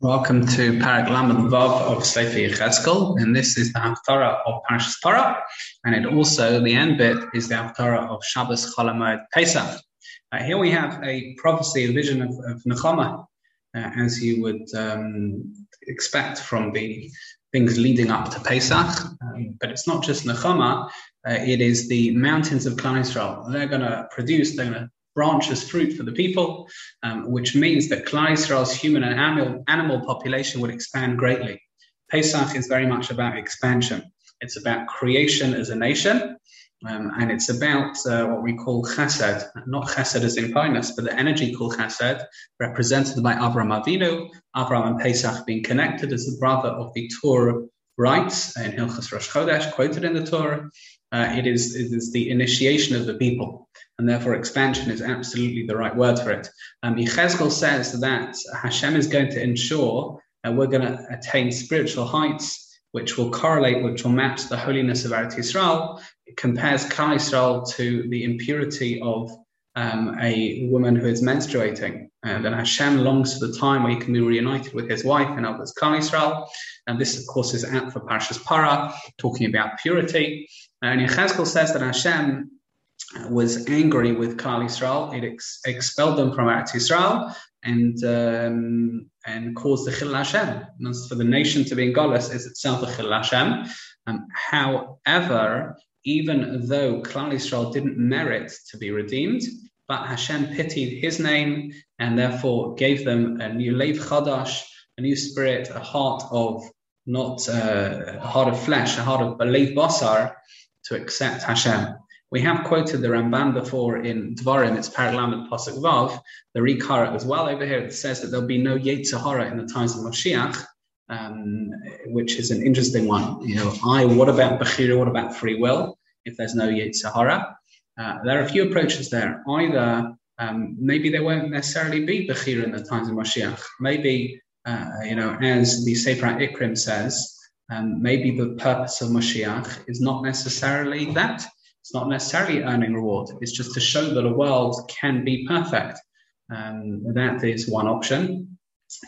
Welcome to Parak Lamed Vav of Sefer Yechezkel, and this is the Haftarah of Parashas Parah, and it also, the end bit, is the Haftarah of Shabbos Chol Pesach. Uh, here we have a prophecy, a vision of, of Nechama, uh, as you would um, expect from the things leading up to Pesach, um, but it's not just Nechama, uh, it is the mountains of Klal Yisrael. They're going to produce, they're going to branch as fruit for the people, um, which means that Klal human and animal, animal population would expand greatly. Pesach is very much about expansion. It's about creation as a nation, um, and it's about uh, what we call chesed, not chesed as in kindness, but the energy called chesed, represented by Avram Avinu, Avram and Pesach being connected as the brother of the Torah rights in Hilchas Rosh Chodesh, quoted in the Torah. Uh, it, is, it is the initiation of the people and therefore expansion is absolutely the right word for it. Um, says that Hashem is going to ensure that we're going to attain spiritual heights which will correlate, which will match the holiness of Eretz Yisrael. It compares Klal Yisrael to the impurity of um, a woman who is menstruating. And then Hashem longs for the time where he can be reunited with his wife and others, Klal Yisrael. And this, of course, is out for Parashas Para, talking about purity. And Yechezkel says that Hashem was angry with Klal Yisrael. It ex- expelled them from Eretz Yisrael and um, and caused the Chil Hashem. And for the nation to be in Golas is itself a Chil Hashem. Um, however, even though Klal Yisrael didn't merit to be redeemed, but Hashem pitied his name and therefore gave them a new Lev Chadash, a new spirit, a heart of not uh, a heart of flesh, a heart of Lev Basar to accept Hashem. We have quoted the Ramban before in Dvarim, it's Paralamed Pasuk Vav, the Rikara as well over here. It says that there'll be no Yetzer Hara in the times of Moshiach, um, which is an interesting one. You know, I, what about Bechira? What about free will? If there's no Yetzer Hara, uh, there are a few approaches there. Either um, maybe there won't necessarily be Bechira in the times of Moshiach. Maybe, uh, you know, as the Sefer Ikrim says, um, maybe the purpose of Moshiach is not necessarily that. It's not necessarily earning reward. It's just to show that a world can be perfect. Um, that is one option.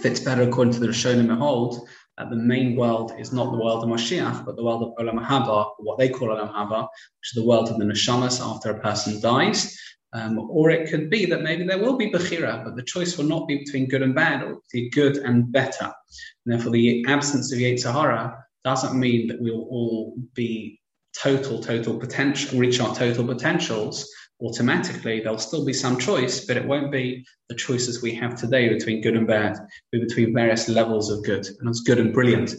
Fits better according to the Rishonim Behold, that the main world is not the world of Mashiach, but the world of Olam Haba, what they call Olam Haba, which is the world of the Neshamas after a person dies. Um, or it could be that maybe there will be Bechira, but the choice will not be between good and bad, or between good and better. And therefore, the absence of Yetzer Hara doesn't mean that we'll all be total, total potential, reach our total potentials, automatically there'll still be some choice, but it won't be the choices we have today between good and bad, but between various levels of good, and it's good and brilliant.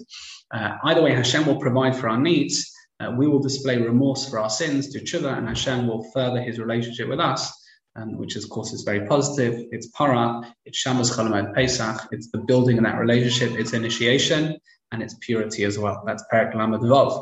Uh, either way, Hashem will provide for our needs. Uh, we will display remorse for our sins to tshuva, and Hashem will further His relationship with us, um, which of course is very positive. It's para, it's Shabbos Chol Pesach, it's the building of that relationship, it's initiation, and it's purity as well. That's Perak Lamed Vav.